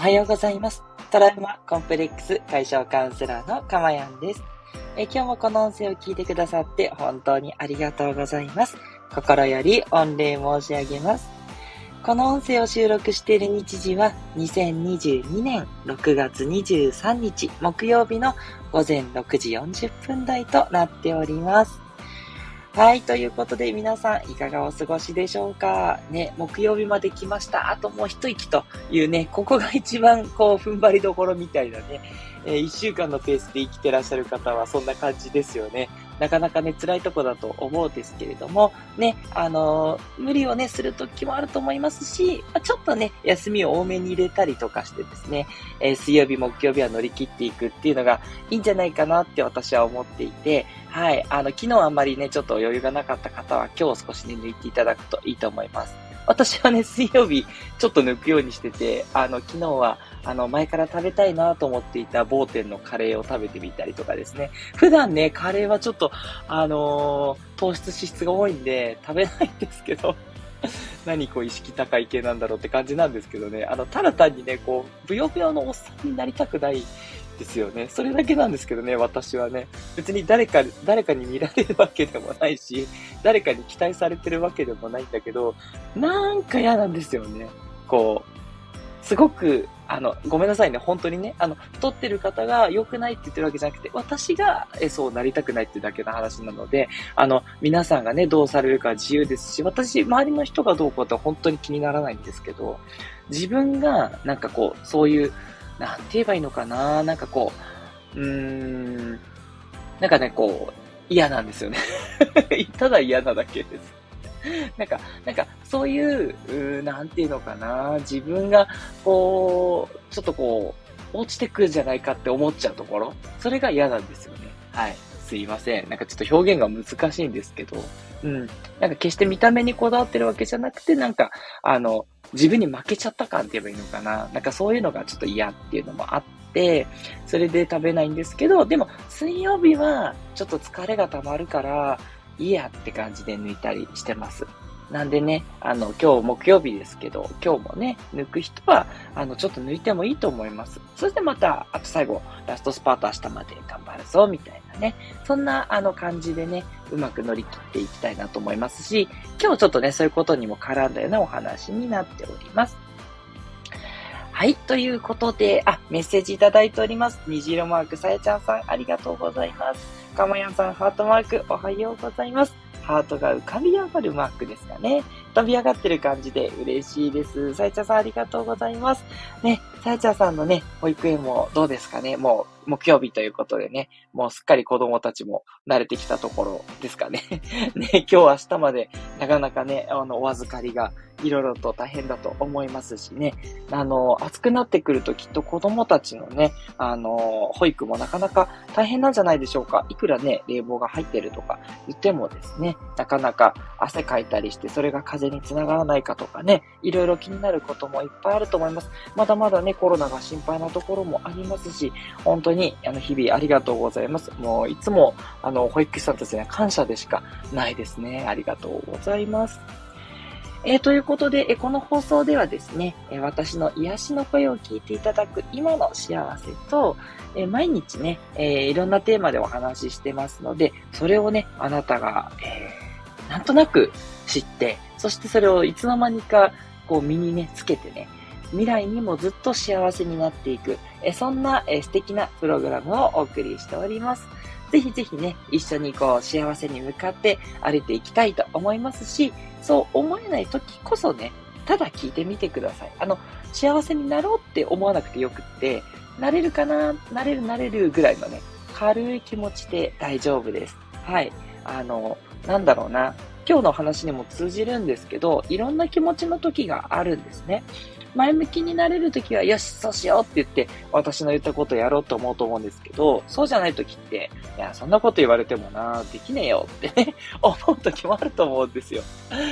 おはようございます。トラウマコンプレックス解消カウンセラーのかまやんです。え今日もこの音声を聞いてくださって本当にありがとうございます。心より御礼申し上げます。この音声を収録している日時は2022年6月23日木曜日の午前6時40分台となっております。はい、ということで皆さんいかがお過ごしでしょうか？ね、木曜日まで来ました。あともう一息というね、ここが一番こう踏ん張りどころみたいなね、えー、一週間のペースで生きてらっしゃる方はそんな感じですよね。なかなかね、辛いとこだと思うんですけれども、ね、あのー、無理をね、するときもあると思いますし、ちょっとね、休みを多めに入れたりとかしてですね、えー、水曜日、木曜日は乗り切っていくっていうのがいいんじゃないかなって私は思っていて、はい、あの、昨日あんまりね、ちょっと余裕がなかった方は今日少しね、抜いていただくといいと思います。私はね、水曜日、ちょっと抜くようにしてて、あの、昨日は、あの、前から食べたいなと思っていた某店のカレーを食べてみたりとかですね。普段ね、カレーはちょっと、あのー、糖質脂質が多いんで、食べないんですけど、何こう意識高い系なんだろうって感じなんですけどね、あの、ただ単にね、こう、ぶよぶよのおっさんになりたくないですよね。それだけなんですけどね、私はね。別に誰か、誰かに見られるわけでもないし、誰かに期待されてるわけでもないんだけど、なんか嫌なんですよね。こう、すごく、あの、ごめんなさいね、本当にね、あの、太ってる方が良くないって言ってるわけじゃなくて、私が、え、そうなりたくないってだけの話なので、あの、皆さんがね、どうされるか自由ですし、私、周りの人がどうこうって本当に気にならないんですけど、自分が、なんかこう、そういう、なんて言えばいいのかななんかこう、うーん、なんかね、こう、嫌なんですよね。ただ嫌なだけです。なんか、なんか、そういう、うなんていうのかな自分が、こう、ちょっとこう、落ちてくるんじゃないかって思っちゃうところそれが嫌なんですよね。はい。すいません。なんかちょっと表現が難しいんですけど、うん。なんか決して見た目にこだわってるわけじゃなくて、なんか、あの、自分に負けちゃった感って言えばいいのかな。なんかそういうのがちょっと嫌っていうのもあって、それで食べないんですけど、でも水曜日はちょっと疲れが溜まるから、いいやって感じで抜いたりしてます。なんでね、あの、今日木曜日ですけど、今日もね、抜く人は、あの、ちょっと抜いてもいいと思います。そしてまた、あと最後、ラストスパート明日まで頑張るぞ、みたいなね。そんな、あの、感じでね、うまく乗り切っていきたいなと思いますし、今日ちょっとね、そういうことにも絡んだようなお話になっております。はい。ということで、あ、メッセージいただいております。虹色マーク、さやちゃんさん、ありがとうございます。かまやんさん、ハートマーク、おはようございます。ハートが浮かび上がるマークですかね。飛び上がってる感じで嬉しいです。さやちゃさんありがとうございます。ね、さやちゃさんのね、保育園もどうですかね？もう木曜日ということでね、もうすっかり子供たちも慣れてきたところですかね。ね、今日明日までなかなかね、あの、お預かりがいろいろと大変だと思いますしね、あの、暑くなってくるときっと子供たちのね、あの、保育もなかなか大変なんじゃないでしょうか。いくらね、冷房が入ってるとか言ってもですね、なかなか汗かいたりして、それが風邪につながらないかとかね、いろいろ気になることもいっぱいあると思います。まだまだね、コロナが心配なところもありますし、本当に、あの、日々ありがとうございます。もう、いつも、あの、保育士さんたちには感謝でしかないですね。ありがとうございます。えー、ということで、えこの放送ではですね、え私の癒しの声を聞いていただく今の幸せと、え毎日ね、えいろんなテーマでお話ししてますので、それをね、あなたが、えー、なんとなく知って、そしてそれをいつの間にか、こう身にね、つけてね、未来にもずっと幸せになっていく、えそんな、え素敵なプログラムをお送りしております。ぜひぜひね、一緒にこう幸せに向かって歩いていきたいと思いますし、そう思えない時こそね、ただ聞いてみてください。あの、幸せになろうって思わなくてよくって、なれるかななれるなれるぐらいのね、軽い気持ちで大丈夫です。はい。あの、なんだろうな。今日の話にも通じるんですけど、いろんな気持ちの時があるんですね。前向きになれるときは、よし、そうしようって言って、私の言ったことをやろうと思うと思うんですけど、そうじゃないときって、いや、そんなこと言われてもな、できねえよってね、思うときもあると思うんですよ。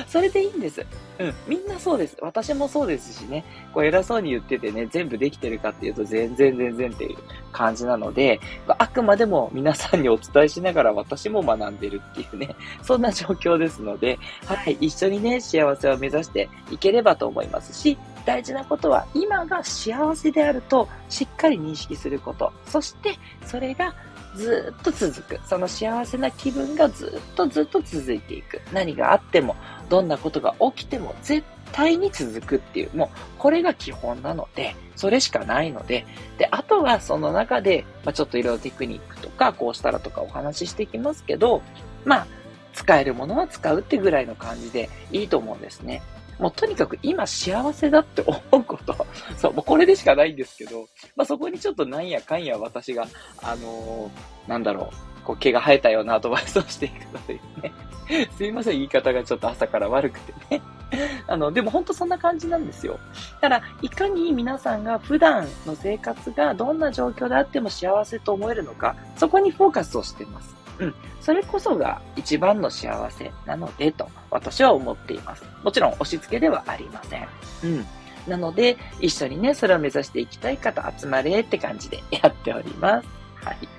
それでいいんです。うん、みんなそうです。私もそうですしね、こう偉そうに言っててね、全部できてるかっていうと、全然全然っていう感じなので、あくまでも皆さんにお伝えしながら私も学んでるっていうね、そんな状況ですので、はい、一緒にね、幸せを目指していければと思いますし、大事なことは今が幸せであるとしっかり認識すること。そしてそれがずっと続く。その幸せな気分がずっとずっと続いていく。何があっても、どんなことが起きても絶対に続くっていう、もうこれが基本なので、それしかないので、で、あとはその中で、まあ、ちょっといろいろテクニックとか、こうしたらとかお話ししていきますけど、まあ、使えるものは使うってぐらいの感じでいいと思うんですね。もうとにかく今幸せだって思うこと、そう、もうこれでしかないんですけど、まあそこにちょっとなんやかんや私が、あのー、なんだろう、こう毛が生えたようなアドバイスをしていくというね。すいません、言い方がちょっと朝から悪くてね。あの、でも本当そんな感じなんですよ。だから、いかに皆さんが普段の生活がどんな状況であっても幸せと思えるのか、そこにフォーカスをしています。うん。それこそが一番の幸せなので、と私は思っています。もちろん押し付けではありません。うん。なので、一緒にね、それを目指していきたい方集まれって感じでやっております。はい。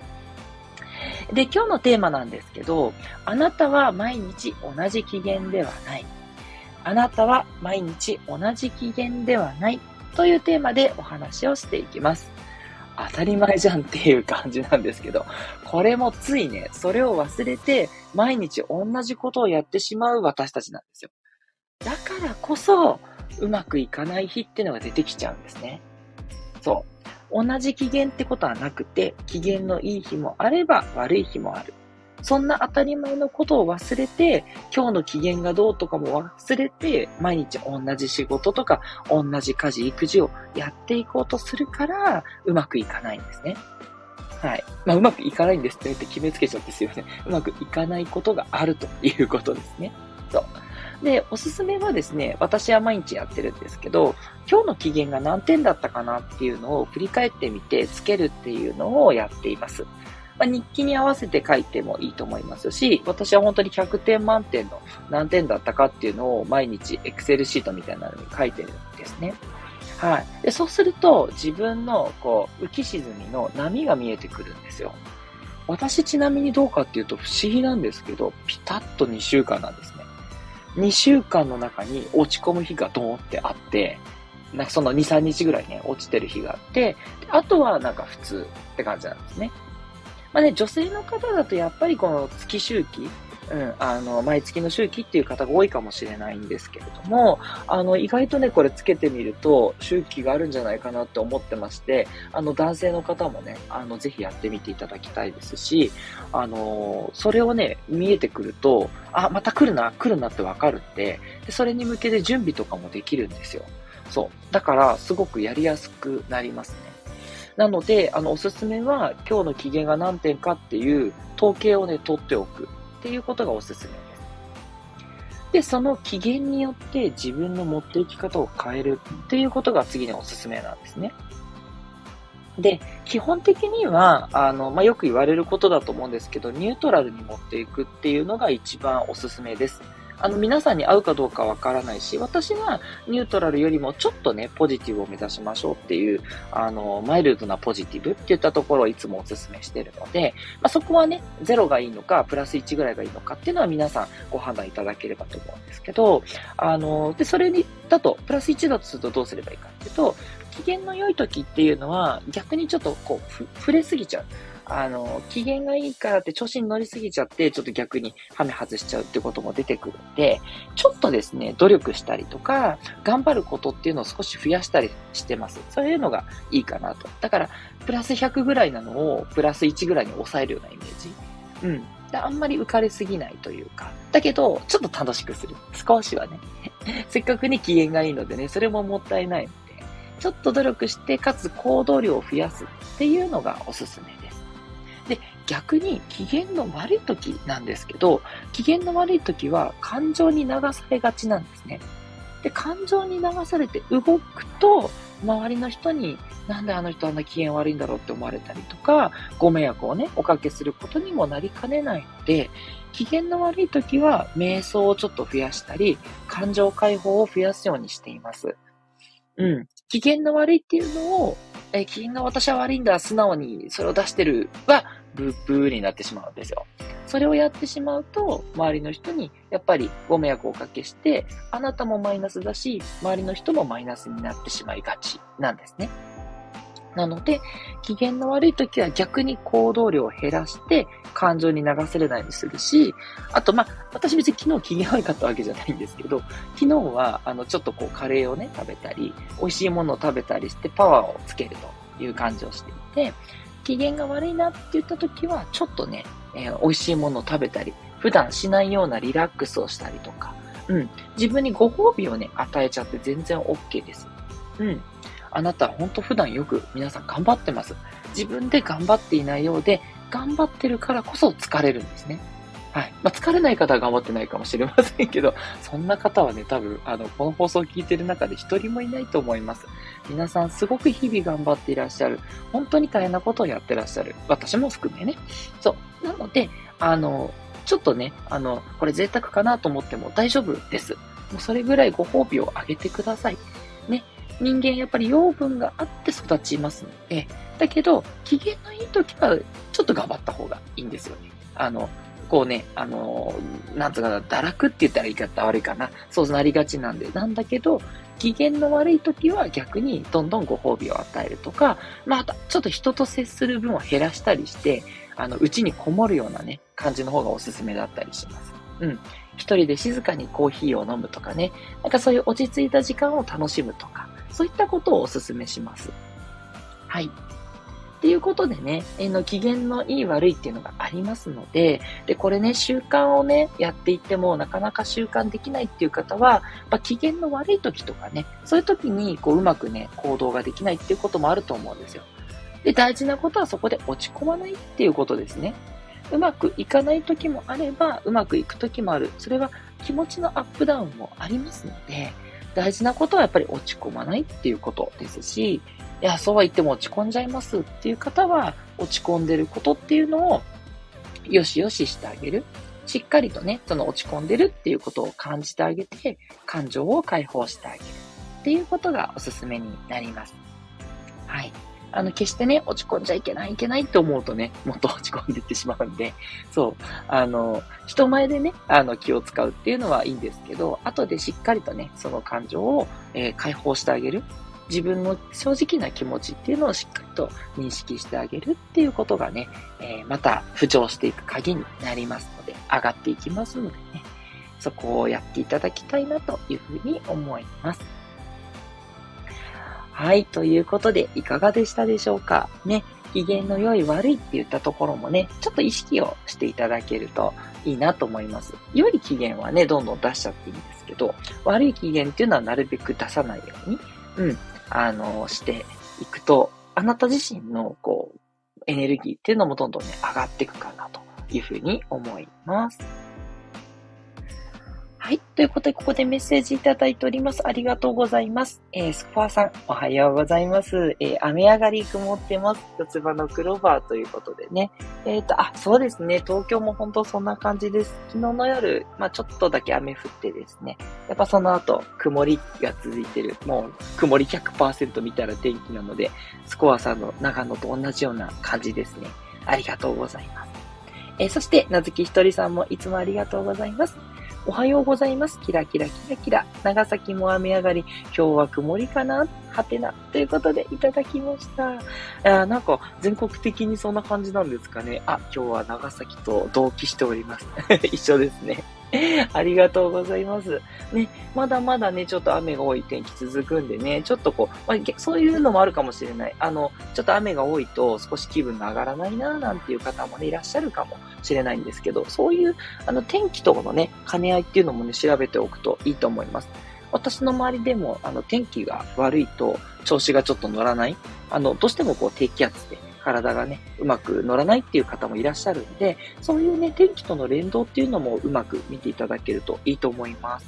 で、今日のテーマなんですけど、あなたは毎日同じ機嫌ではない。あなたは毎日同じ機嫌ではないというテーマでお話をしていきます。当たり前じゃんっていう感じなんですけど、これもついね、それを忘れて、毎日同じことをやってしまう私たちなんですよ。だからこそ、うまくいかない日っていうのが出てきちゃうんですね。そう。同じ機嫌ってことはなくて、機嫌のいい日もあれば悪い日もある。そんな当たり前のことを忘れて、今日の機嫌がどうとかも忘れて、毎日同じ仕事とか、同じ家事、育児をやっていこうとするから、うまくいかないんですね。はい。まあ、うまくいかないんですってって決めつけちゃってすよね。うまくいかないことがあるということですね。そう。で、おすすめはですね、私は毎日やってるんですけど、今日の機嫌が何点だったかなっていうのを振り返ってみて、つけるっていうのをやっています。まあ、日記に合わせて書いてもいいと思いますし、私は本当に100点満点の何点だったかっていうのを毎日 Excel シートみたいなのに書いてるんですね。はい。で、そうすると自分のこう浮き沈みの波が見えてくるんですよ。私ちなみにどうかっていうと不思議なんですけど、ピタッと2週間なんです。2週間の中に落ち込む日がドーンってあって、なんかその2、3日ぐらいね、落ちてる日があって、あとはなんか普通って感じなんですね。まあね、女性の方だとやっぱりこの月周期、うん、あの、毎月の周期っていう方が多いかもしれないんですけれども、あの、意外とね、これつけてみると、周期があるんじゃないかなって思ってまして、あの、男性の方もね、あの、ぜひやってみていただきたいですし、あの、それをね、見えてくると、あ、また来るな、来るなってわかるって、で、それに向けて準備とかもできるんですよ。そう。だから、すごくやりやすくなりますね。なので、あの、おすすめは、今日の機嫌が何点かっていう統計をね、取っておくっていうことがおすすめです。で、その機嫌によって自分の持っていき方を変えるっていうことが次におすすめなんですね。で、基本的には、あの、まあ、よく言われることだと思うんですけど、ニュートラルに持っていくっていうのが一番おすすめです。あの、皆さんに合うかどうかわからないし、私はニュートラルよりもちょっとね、ポジティブを目指しましょうっていう、あの、マイルドなポジティブっていったところをいつもお勧めしてるので、まあ、そこはね、0がいいのか、プラス1ぐらいがいいのかっていうのは皆さんご判断いただければと思うんですけど、あの、で、それに、だと、プラス1だとするとどうすればいいかっていうと、機嫌の良い時っていうのは逆にちょっとこう、触れすぎちゃう。あの、機嫌がいいからって調子に乗りすぎちゃって、ちょっと逆にハメ外しちゃうってことも出てくるんで、ちょっとですね、努力したりとか、頑張ることっていうのを少し増やしたりしてます。そういうのがいいかなと。だから、プラス100ぐらいなのを、プラス1ぐらいに抑えるようなイメージ。うん。であんまり浮かれすぎないというか。だけど、ちょっと楽しくする。少しはね。せっかくね、機嫌がいいのでね、それももったいないので、ちょっと努力して、かつ行動量を増やすっていうのがおすすめです。逆に機嫌の悪い時なんですけど、機嫌の悪い時は感情に流されがちなんですね。で、感情に流されて動くと、周りの人になんであの人あんな機嫌悪いんだろうって思われたりとか、ご迷惑をね、おかけすることにもなりかねないので、機嫌の悪い時は瞑想をちょっと増やしたり、感情解放を増やすようにしています。うん。機嫌の悪いっていうのを、え、機嫌が私は悪いんだ、素直にそれを出してるは、ブーブーになってしまうんですよ。それをやってしまうと、周りの人にやっぱりご迷惑をおかけして、あなたもマイナスだし、周りの人もマイナスになってしまいがちなんですね。なので、機嫌の悪い時は逆に行動量を減らして感情に流せれないようにするし、あと、まあ、私別に昨日機嫌悪かったわけじゃないんですけど、昨日は、あの、ちょっとこうカレーをね、食べたり、美味しいものを食べたりしてパワーをつけるという感じをしていて、機嫌が悪いなって言った時は、ちょっとね、えー、美味しいものを食べたり、普段しないようなリラックスをしたりとか、うん。自分にご褒美をね、与えちゃって全然 OK です。うん。あなたは本当普段よく皆さん頑張ってます。自分で頑張っていないようで、頑張ってるからこそ疲れるんですね。はい。まあ、疲れない方は頑張ってないかもしれませんけど、そんな方はね、多分、あの、この放送を聞いてる中で一人もいないと思います。皆さんすごく日々頑張っていらっしゃる。本当に大変なことをやってらっしゃる。私も含めね。そう。なので、あの、ちょっとね、あの、これ贅沢かなと思っても大丈夫です。もうそれぐらいご褒美をあげてください。ね。人間やっぱり養分があって育ちますので、だけど、機嫌のいい時はちょっと頑張った方がいいんですよね。あの、こうね、あの、なんつうかな、堕落って言ったら言い方悪いかな。そうなりがちなんで。なんだけど、機嫌の悪い時は逆にどんどんご褒美を与えるとか、まあ、ちょっと人と接する分を減らしたりして、あの、うちにこもるようなね、感じの方がおすすめだったりします。うん。一人で静かにコーヒーを飲むとかね、なんかそういう落ち着いた時間を楽しむとか、そういったことをお勧めします。はい。っていうことでね、えの機嫌のいい悪いっていうのがありますので、で、これね、習慣をね、やっていってもなかなか習慣できないっていう方は、ま、機嫌の悪い時とかね、そういう時にこううまくね、行動ができないっていうこともあると思うんですよ。で、大事なことはそこで落ち込まないっていうことですね。うまくいかない時もあれば、うまくいく時もある。それは気持ちのアップダウンもありますので、大事なことはやっぱり落ち込まないっていうことですし、いや、そうは言っても落ち込んじゃいますっていう方は、落ち込んでることっていうのを、よしよししてあげる。しっかりとね、その落ち込んでるっていうことを感じてあげて、感情を解放してあげるっていうことがおすすめになります。はい。あの、決してね、落ち込んじゃいけない、いけないって思うとね、もっと落ち込んでいってしまうんで、そう、あの、人前でね、あの、気を使うっていうのはいいんですけど、後でしっかりとね、その感情を、えー、解放してあげる。自分の正直な気持ちっていうのをしっかりと認識してあげるっていうことがね、えー、また浮上していく鍵になりますので、上がっていきますのでね、そこをやっていただきたいなというふうに思います。はい。ということで、いかがでしたでしょうか？ね。機嫌の良い悪いって言ったところもね、ちょっと意識をしていただけるといいなと思います。良い機嫌はね、どんどん出しちゃっていいんですけど、悪い機嫌っていうのはなるべく出さないように、うん、あの、していくと、あなた自身の、こう、エネルギーっていうのもどんどんね、上がっていくかなというふうに思います。はい。ということで、ここでメッセージいただいております。ありがとうございます。えー、スコアさん、おはようございます。えー、雨上がり曇ってます。四つ葉のクローバーということでね。えっ、ー、と、あ、そうですね。東京も本当そんな感じです。昨日の夜、まあちょっとだけ雨降ってですね。やっぱその後、曇りが続いてる。もう、曇り100%みたいな天気なので、スコアさんの長野と同じような感じですね。ありがとうございます。えー、そして、なずきひとりさんもいつもありがとうございます。おはようございます。キラキラキラキラ。長崎も雨上がり。今日は曇りかな？はてな。ということでいただきました。あなんか全国的にそんな感じなんですかね。あ、今日は長崎と同期しております。一緒ですね。ありがとうございます。ね、まだまだね、ちょっと雨が多い天気続くんでね、ちょっとこう、まあ、そういうのもあるかもしれない。あの、ちょっと雨が多いと少し気分が上がらないなー、なんていう方もね、いらっしゃるかもしれないんですけど、そういう、あの、天気とのね、兼ね合いっていうのもね、調べておくといいと思います。私の周りでも、あの、天気が悪いと調子がちょっと乗らない。あの、どうしてもこう、低気圧で体がね、うまく乗らないっていう方もいらっしゃるんで、そういうね、天気との連動っていうのもうまく見ていただけるといいと思います。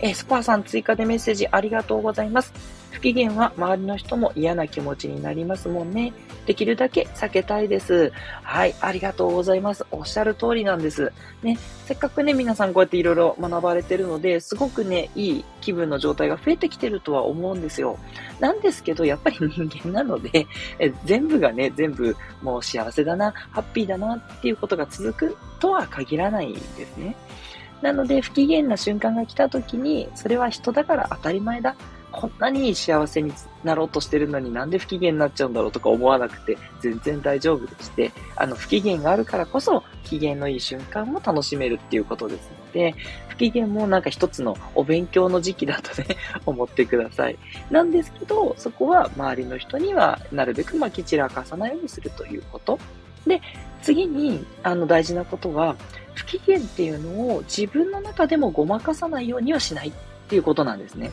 えー、スパーさん追加でメッセージありがとうございます。不機嫌は周りの人も嫌な気持ちになりますもんね。できるだけ避けたいです。はい、ありがとうございます。おっしゃる通りなんです。ね、せっかくね、皆さんこうやっていろいろ学ばれてるので、すごくね、いい気分の状態が増えてきてるとは思うんですよ。なんですけど、やっぱり人間なので、え全部がね、全部もう幸せだな、ハッピーだなっていうことが続くとは限らないんですね。なので、不機嫌な瞬間が来た時に、それは人だから当たり前だ。こんなに幸せになろうとしてるのになんで不機嫌になっちゃうんだろうとか思わなくて全然大丈夫でして、あの不機嫌があるからこそ機嫌のいい瞬間も楽しめるっていうことですので、不機嫌もなんか一つのお勉強の時期だとね、思ってください。なんですけど、そこは周りの人にはなるべくまき散らかさないようにするということ。で、次に、あの大事なことは、不機嫌っていうのを自分の中でもごまかさないようにはしないっていうことなんですね。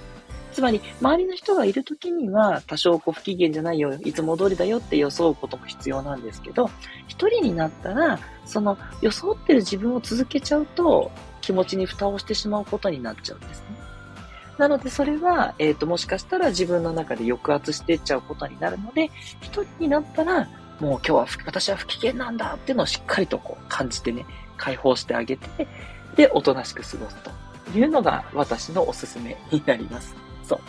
つまり、周りの人がいるときには、多少こう不機嫌じゃないよ、いつも通りだよって装うことも必要なんですけど、一人になったら、その装ってる自分を続けちゃうと、気持ちに蓋をしてしまうことになっちゃうんですね。なので、それは、えっ、ー、と、もしかしたら自分の中で抑圧していっちゃうことになるので、一人になったら、もう今日は私は不機嫌なんだっていうのをしっかりとこう感じてね、解放してあげて、で、おとなしく過ごすというのが私のおすすめになります。そう。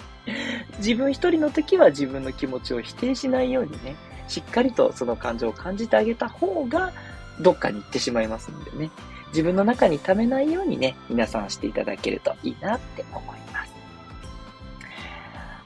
自分一人の時は自分の気持ちを否定しないようにね、しっかりとその感情を感じてあげた方が、どっかに行ってしまいますのでね、自分の中に溜めないようにね、皆さんしていただけるといいなって思います。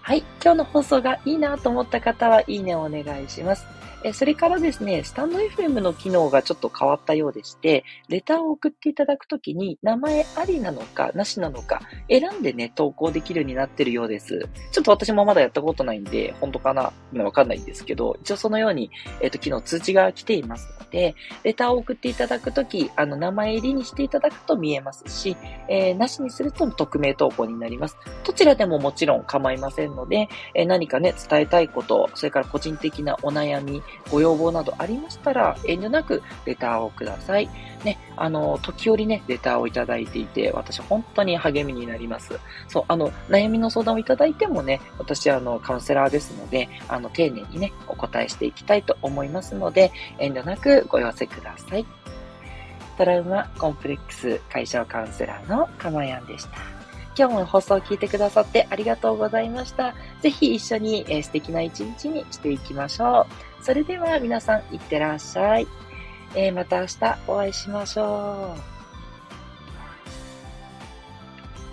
はい。今日の放送がいいなと思った方は、いいねをお願いします。えそれからですね、スタンド FM の機能がちょっと変わったようでして、レターを送っていただくときに、名前ありなのか、なしなのか、選んでね、投稿できるようになってるようです。ちょっと私もまだやったことないんで、本当かな?わかんないんですけど、一応そのように、えっ、と、昨日通知が来ていますので、レターを送っていただくとき、あの、名前入りにしていただくと見えますし、えー、なしにすると匿名投稿になります。どちらでももちろん構いませんので、えー、何かね、伝えたいこと、それから個人的なお悩み、ご要望などありましたら、遠慮なくレターをください。ね、あの、時折ね、レターをいただいていて、私本当に励みになります。そう、あの、悩みの相談をいただいてもね、私あの、カウンセラーですので、あの、丁寧にね、お答えしていきたいと思いますので、遠慮なくご寄せください。トラウマコンプレックス解消カウンセラーのかまやんでした。今日も放送を聞いてくださってありがとうございました。ぜひ一緒に、えー、素敵な一日にしていきましょう。それでは皆さん、いってらっしゃい。えー、また明日お会いしましょう。